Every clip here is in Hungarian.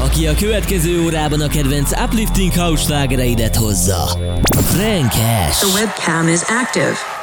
aki a következő órában a kedvenc uplifting house slágereidet hozza. Frankes. The webcam is active.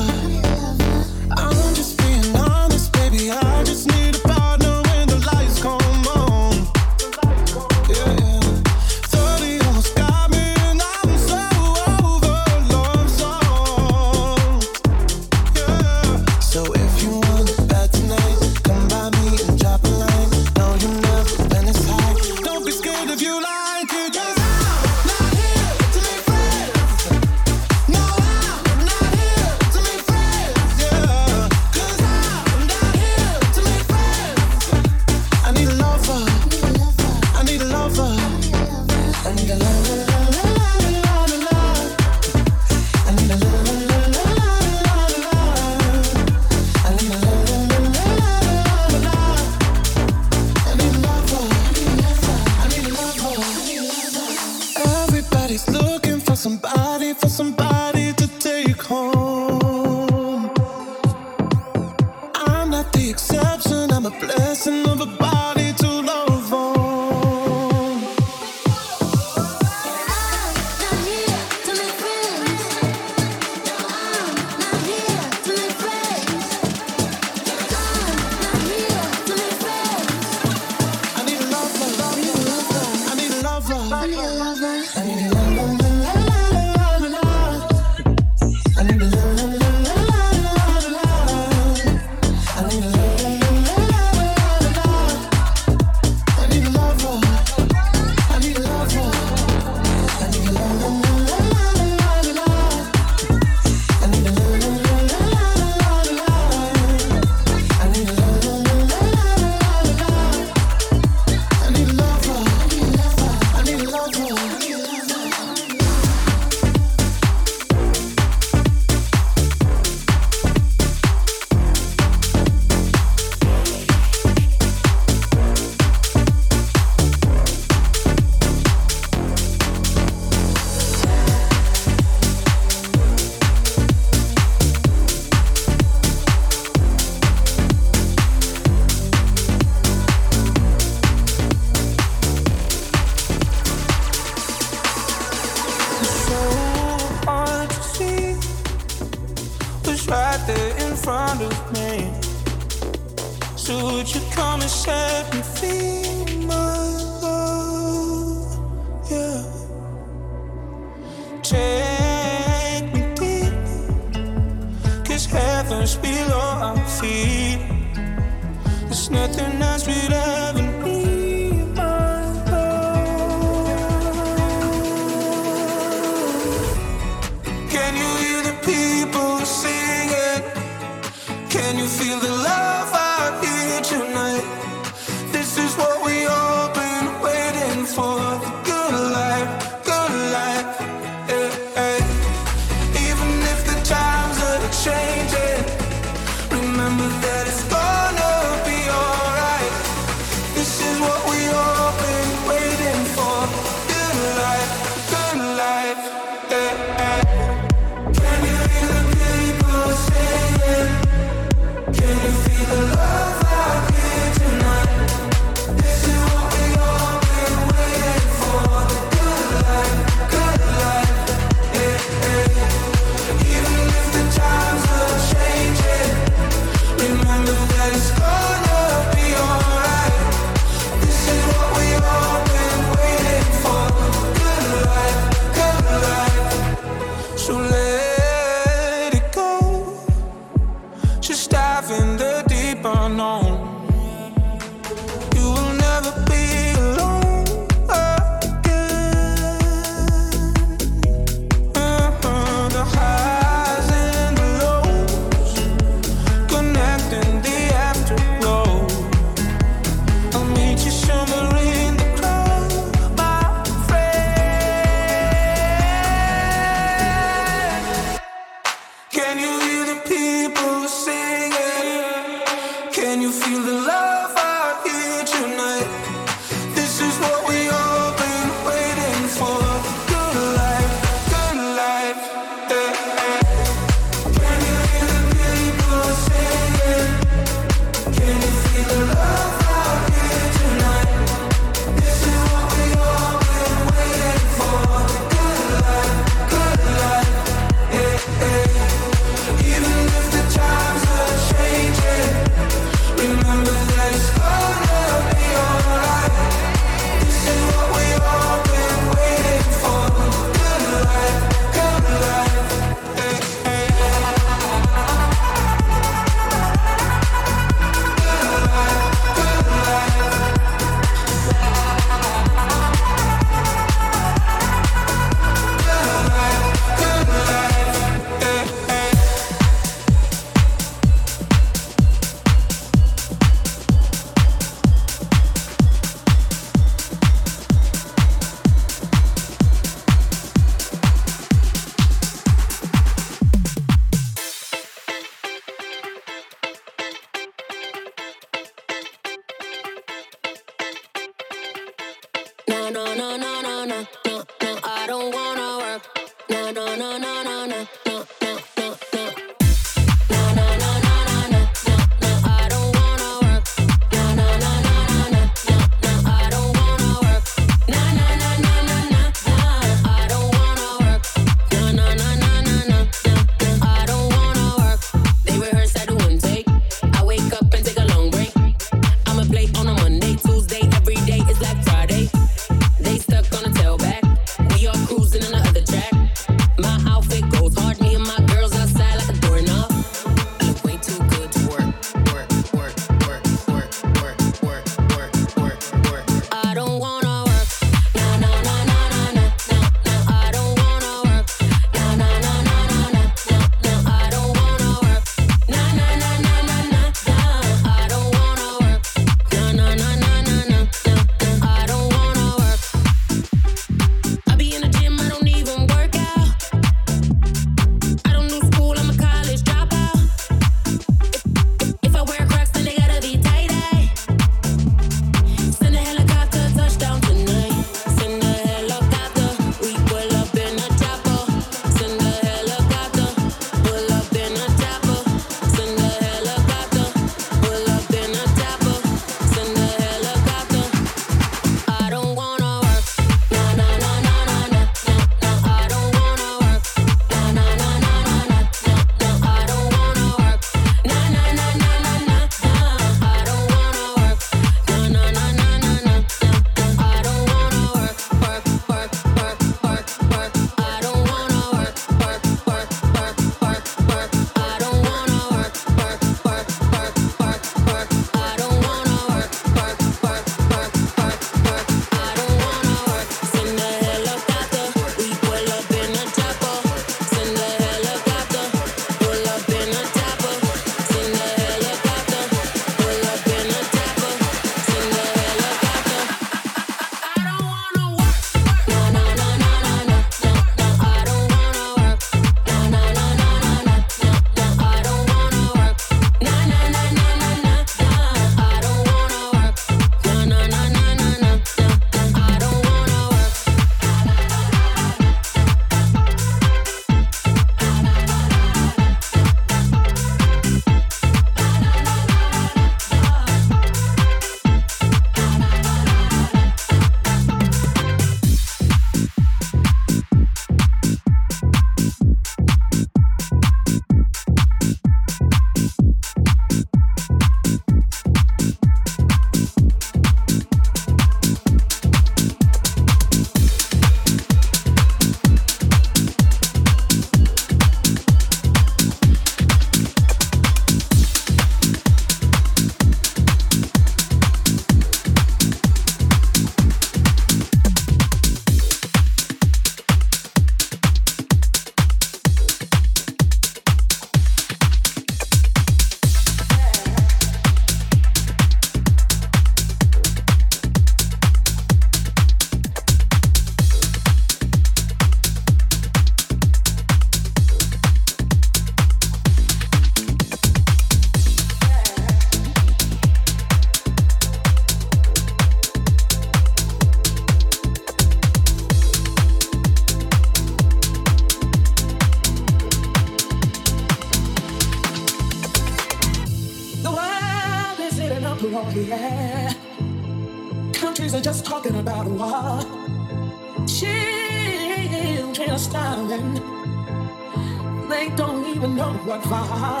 far.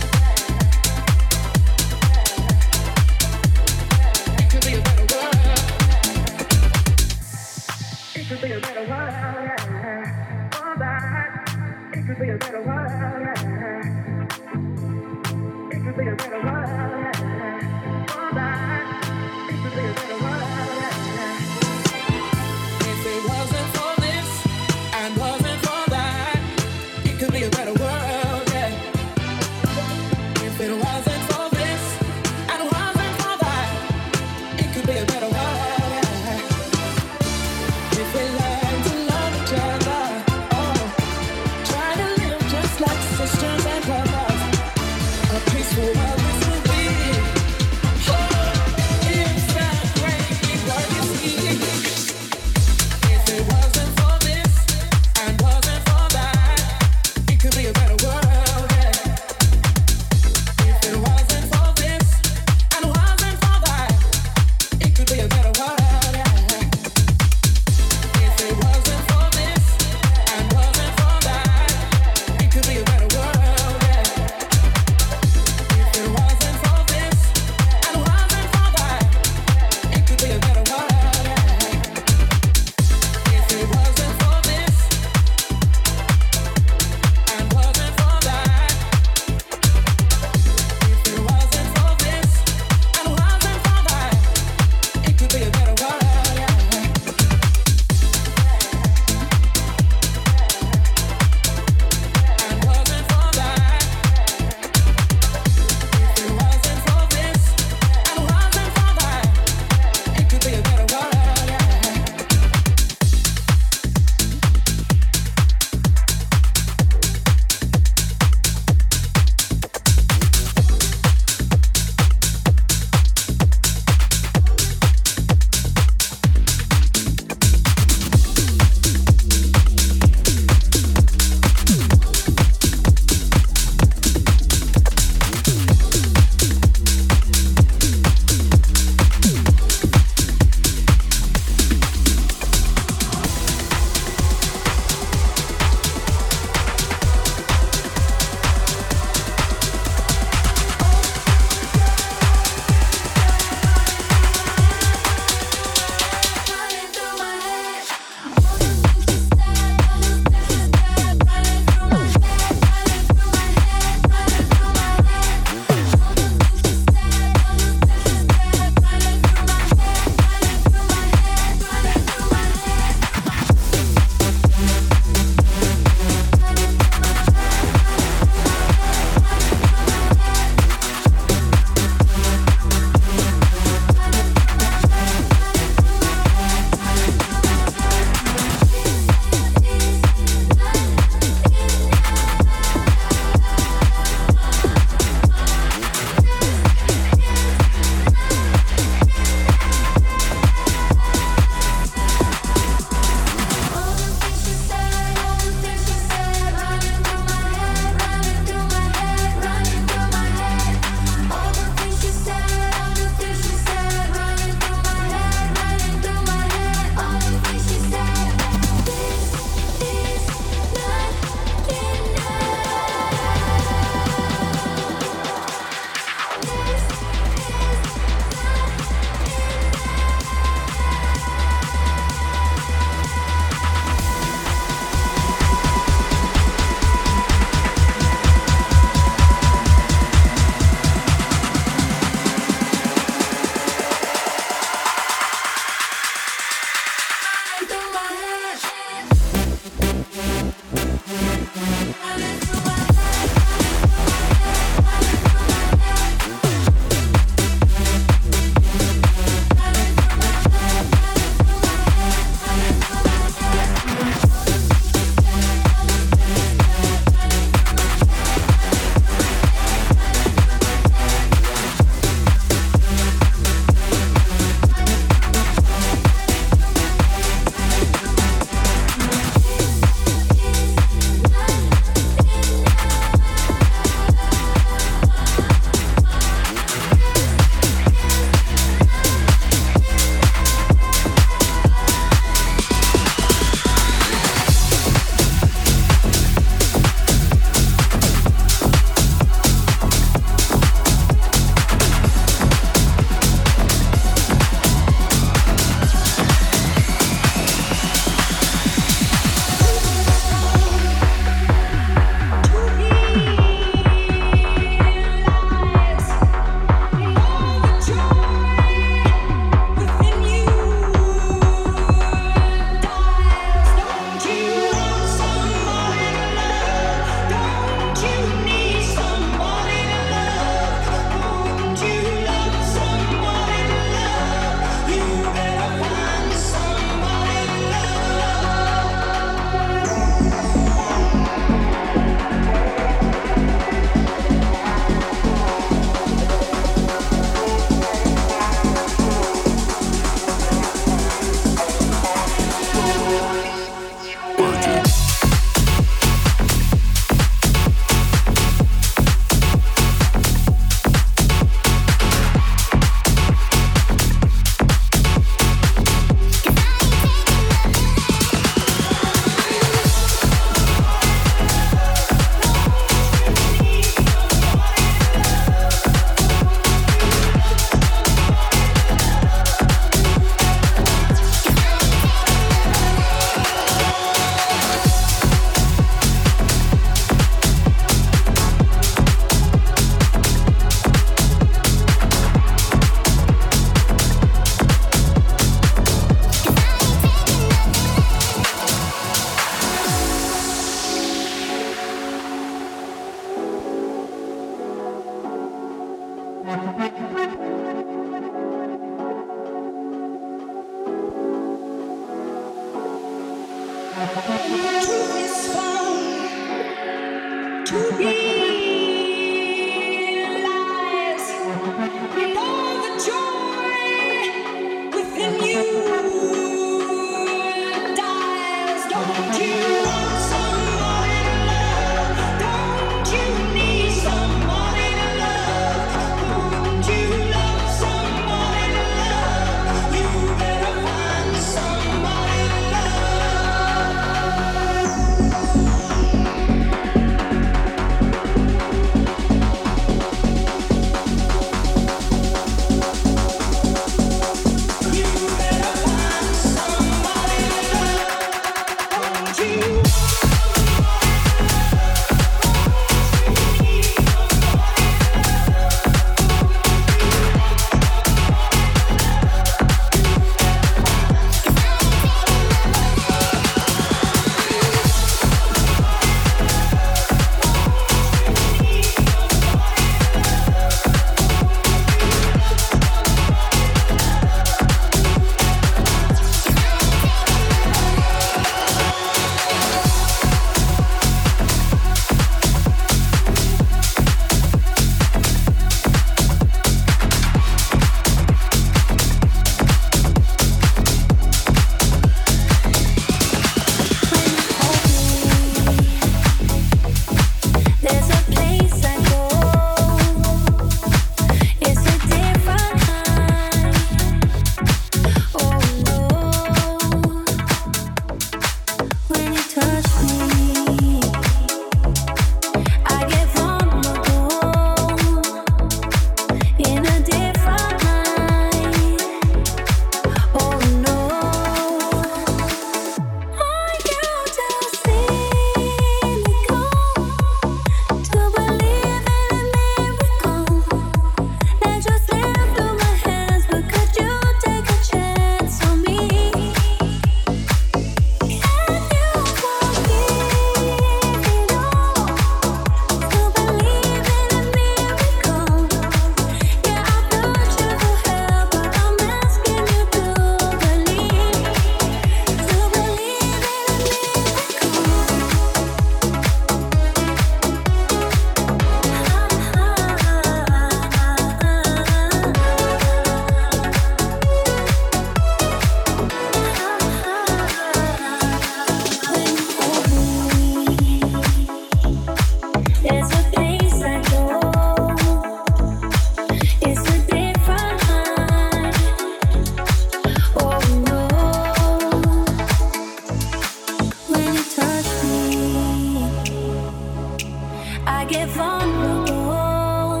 get vulnerable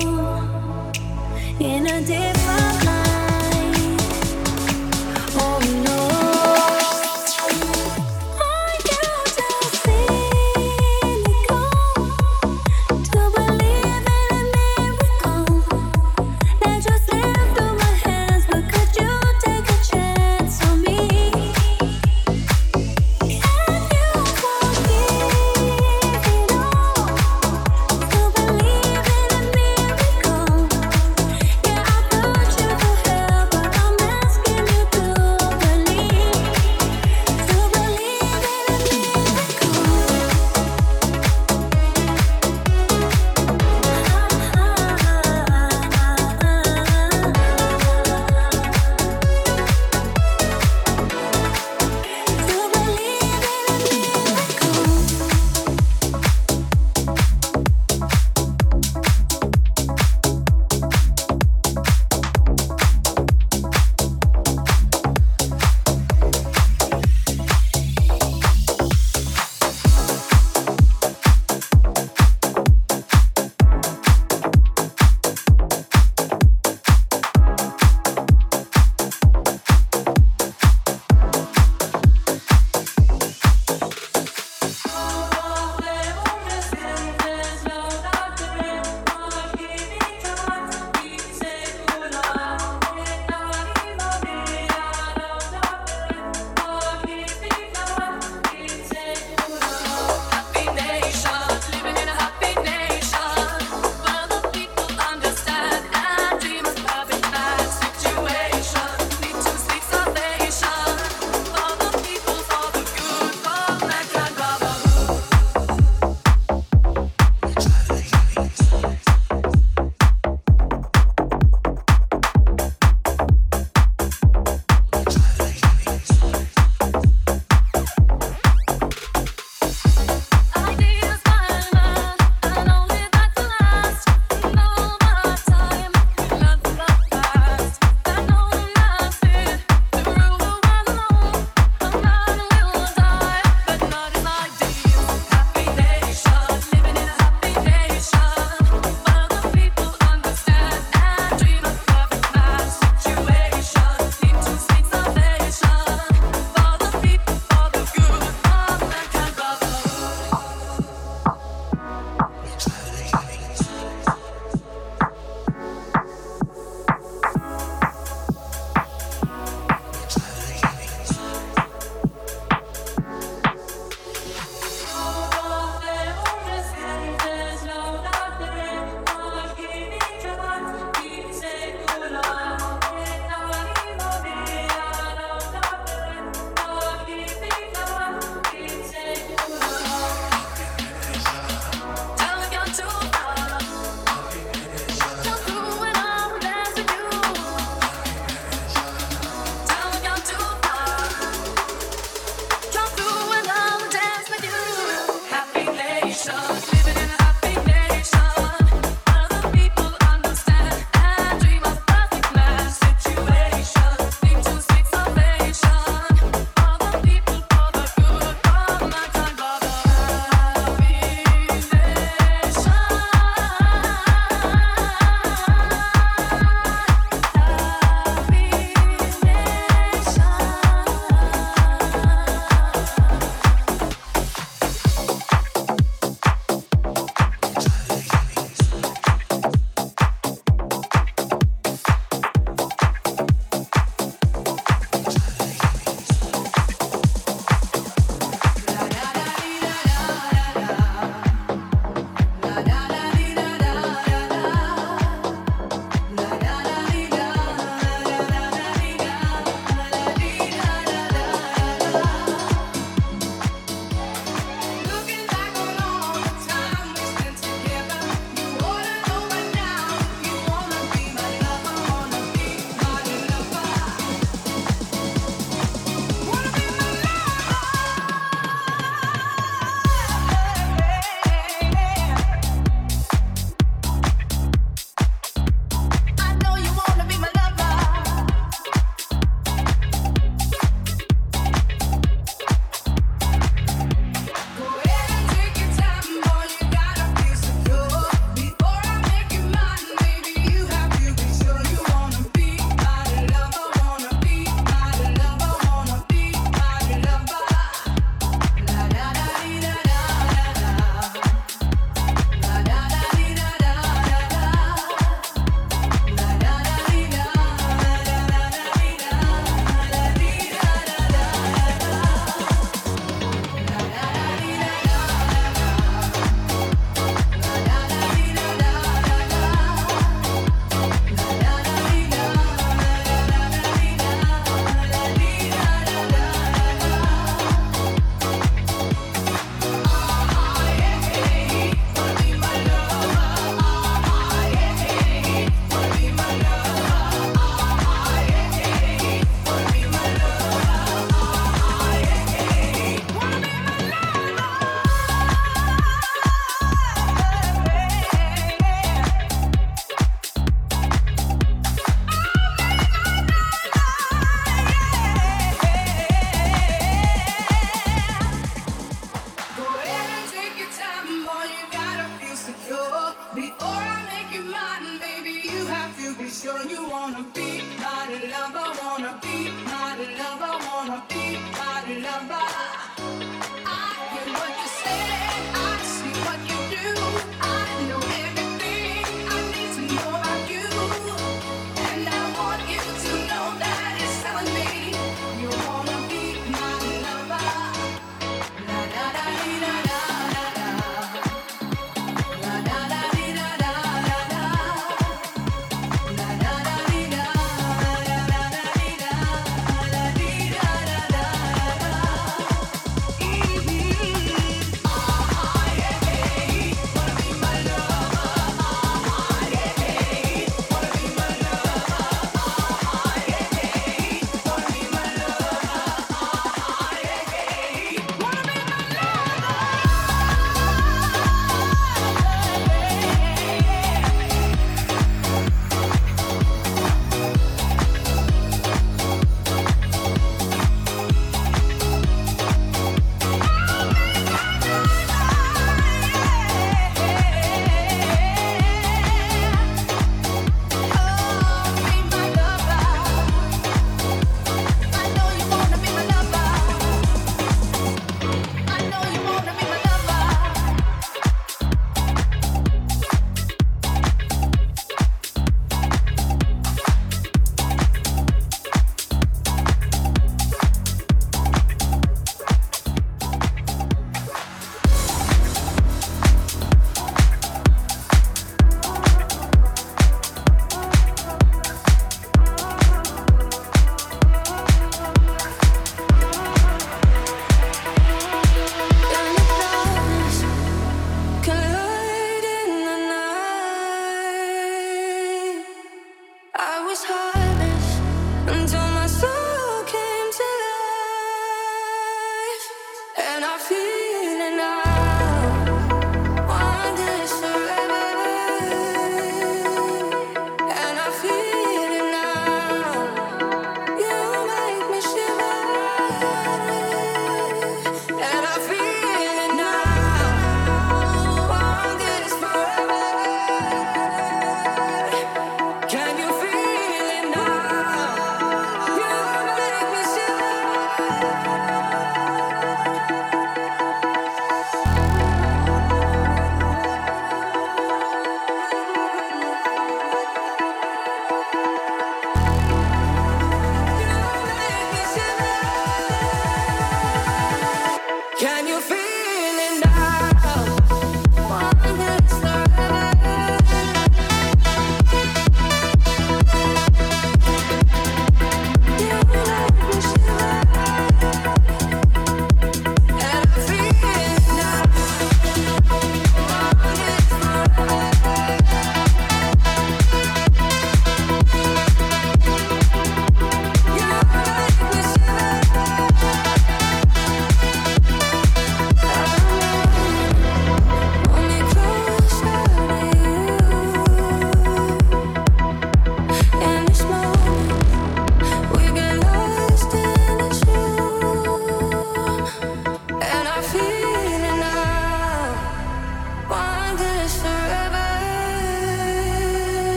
in a different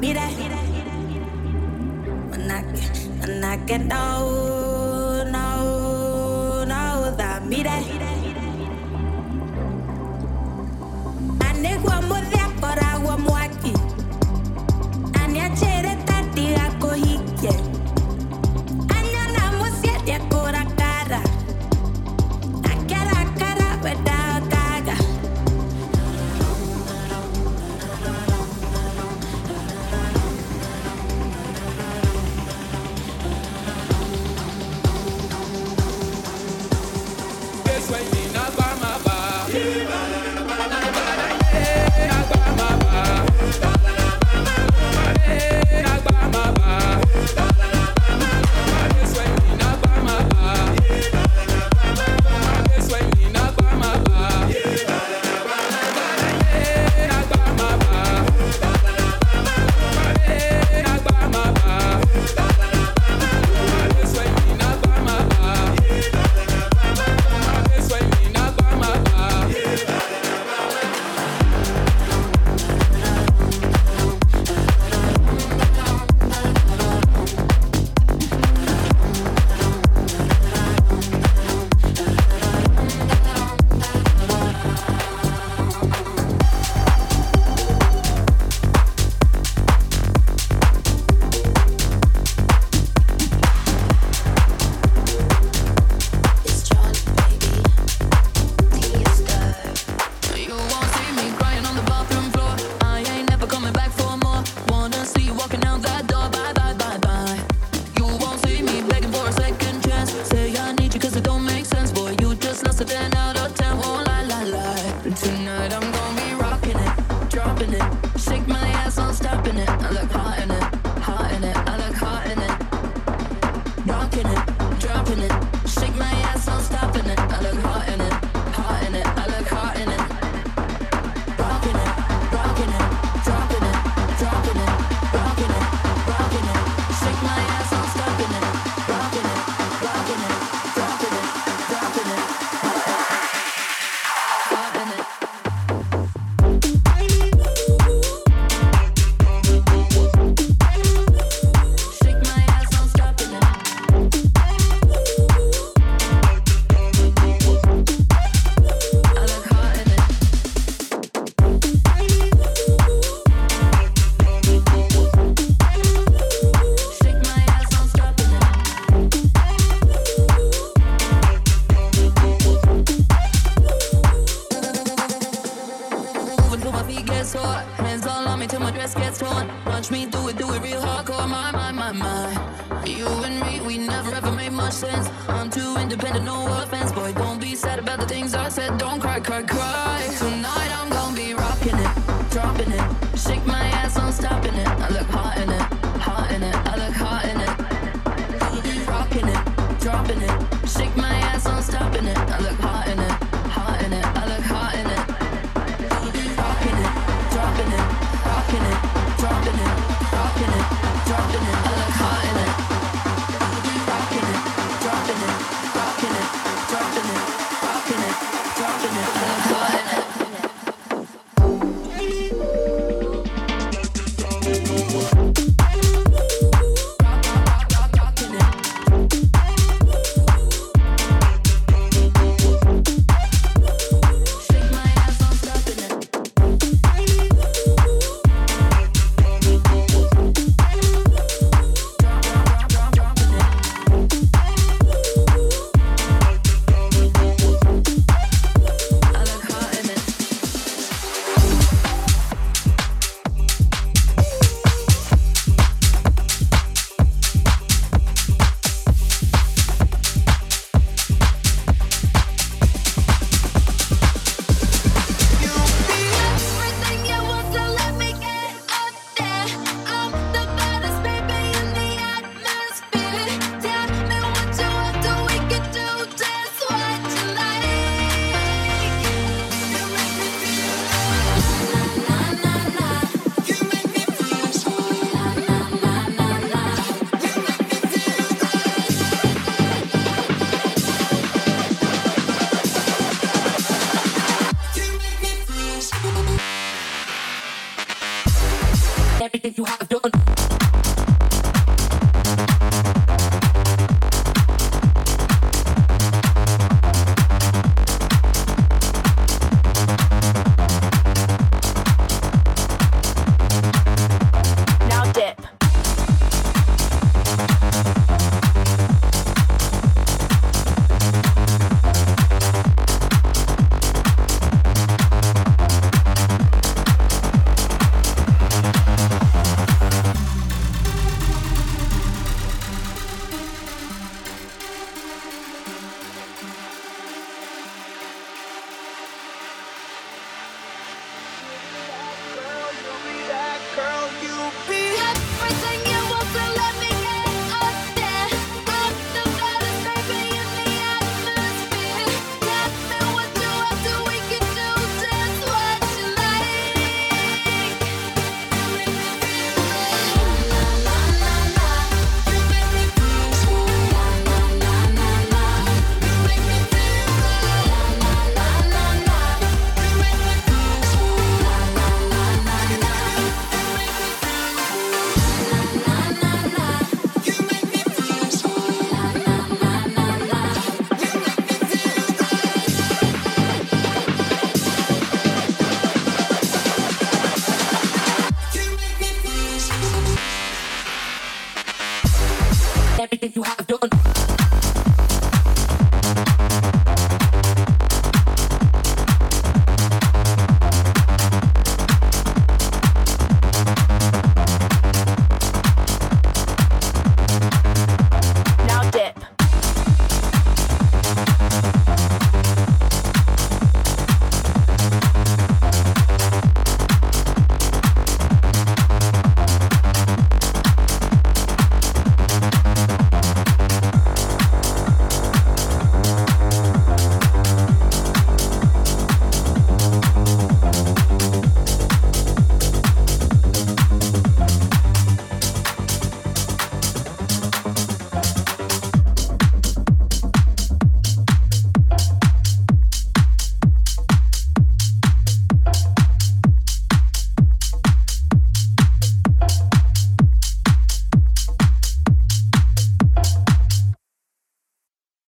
be. When I get, when I get, no, no, no, that be that.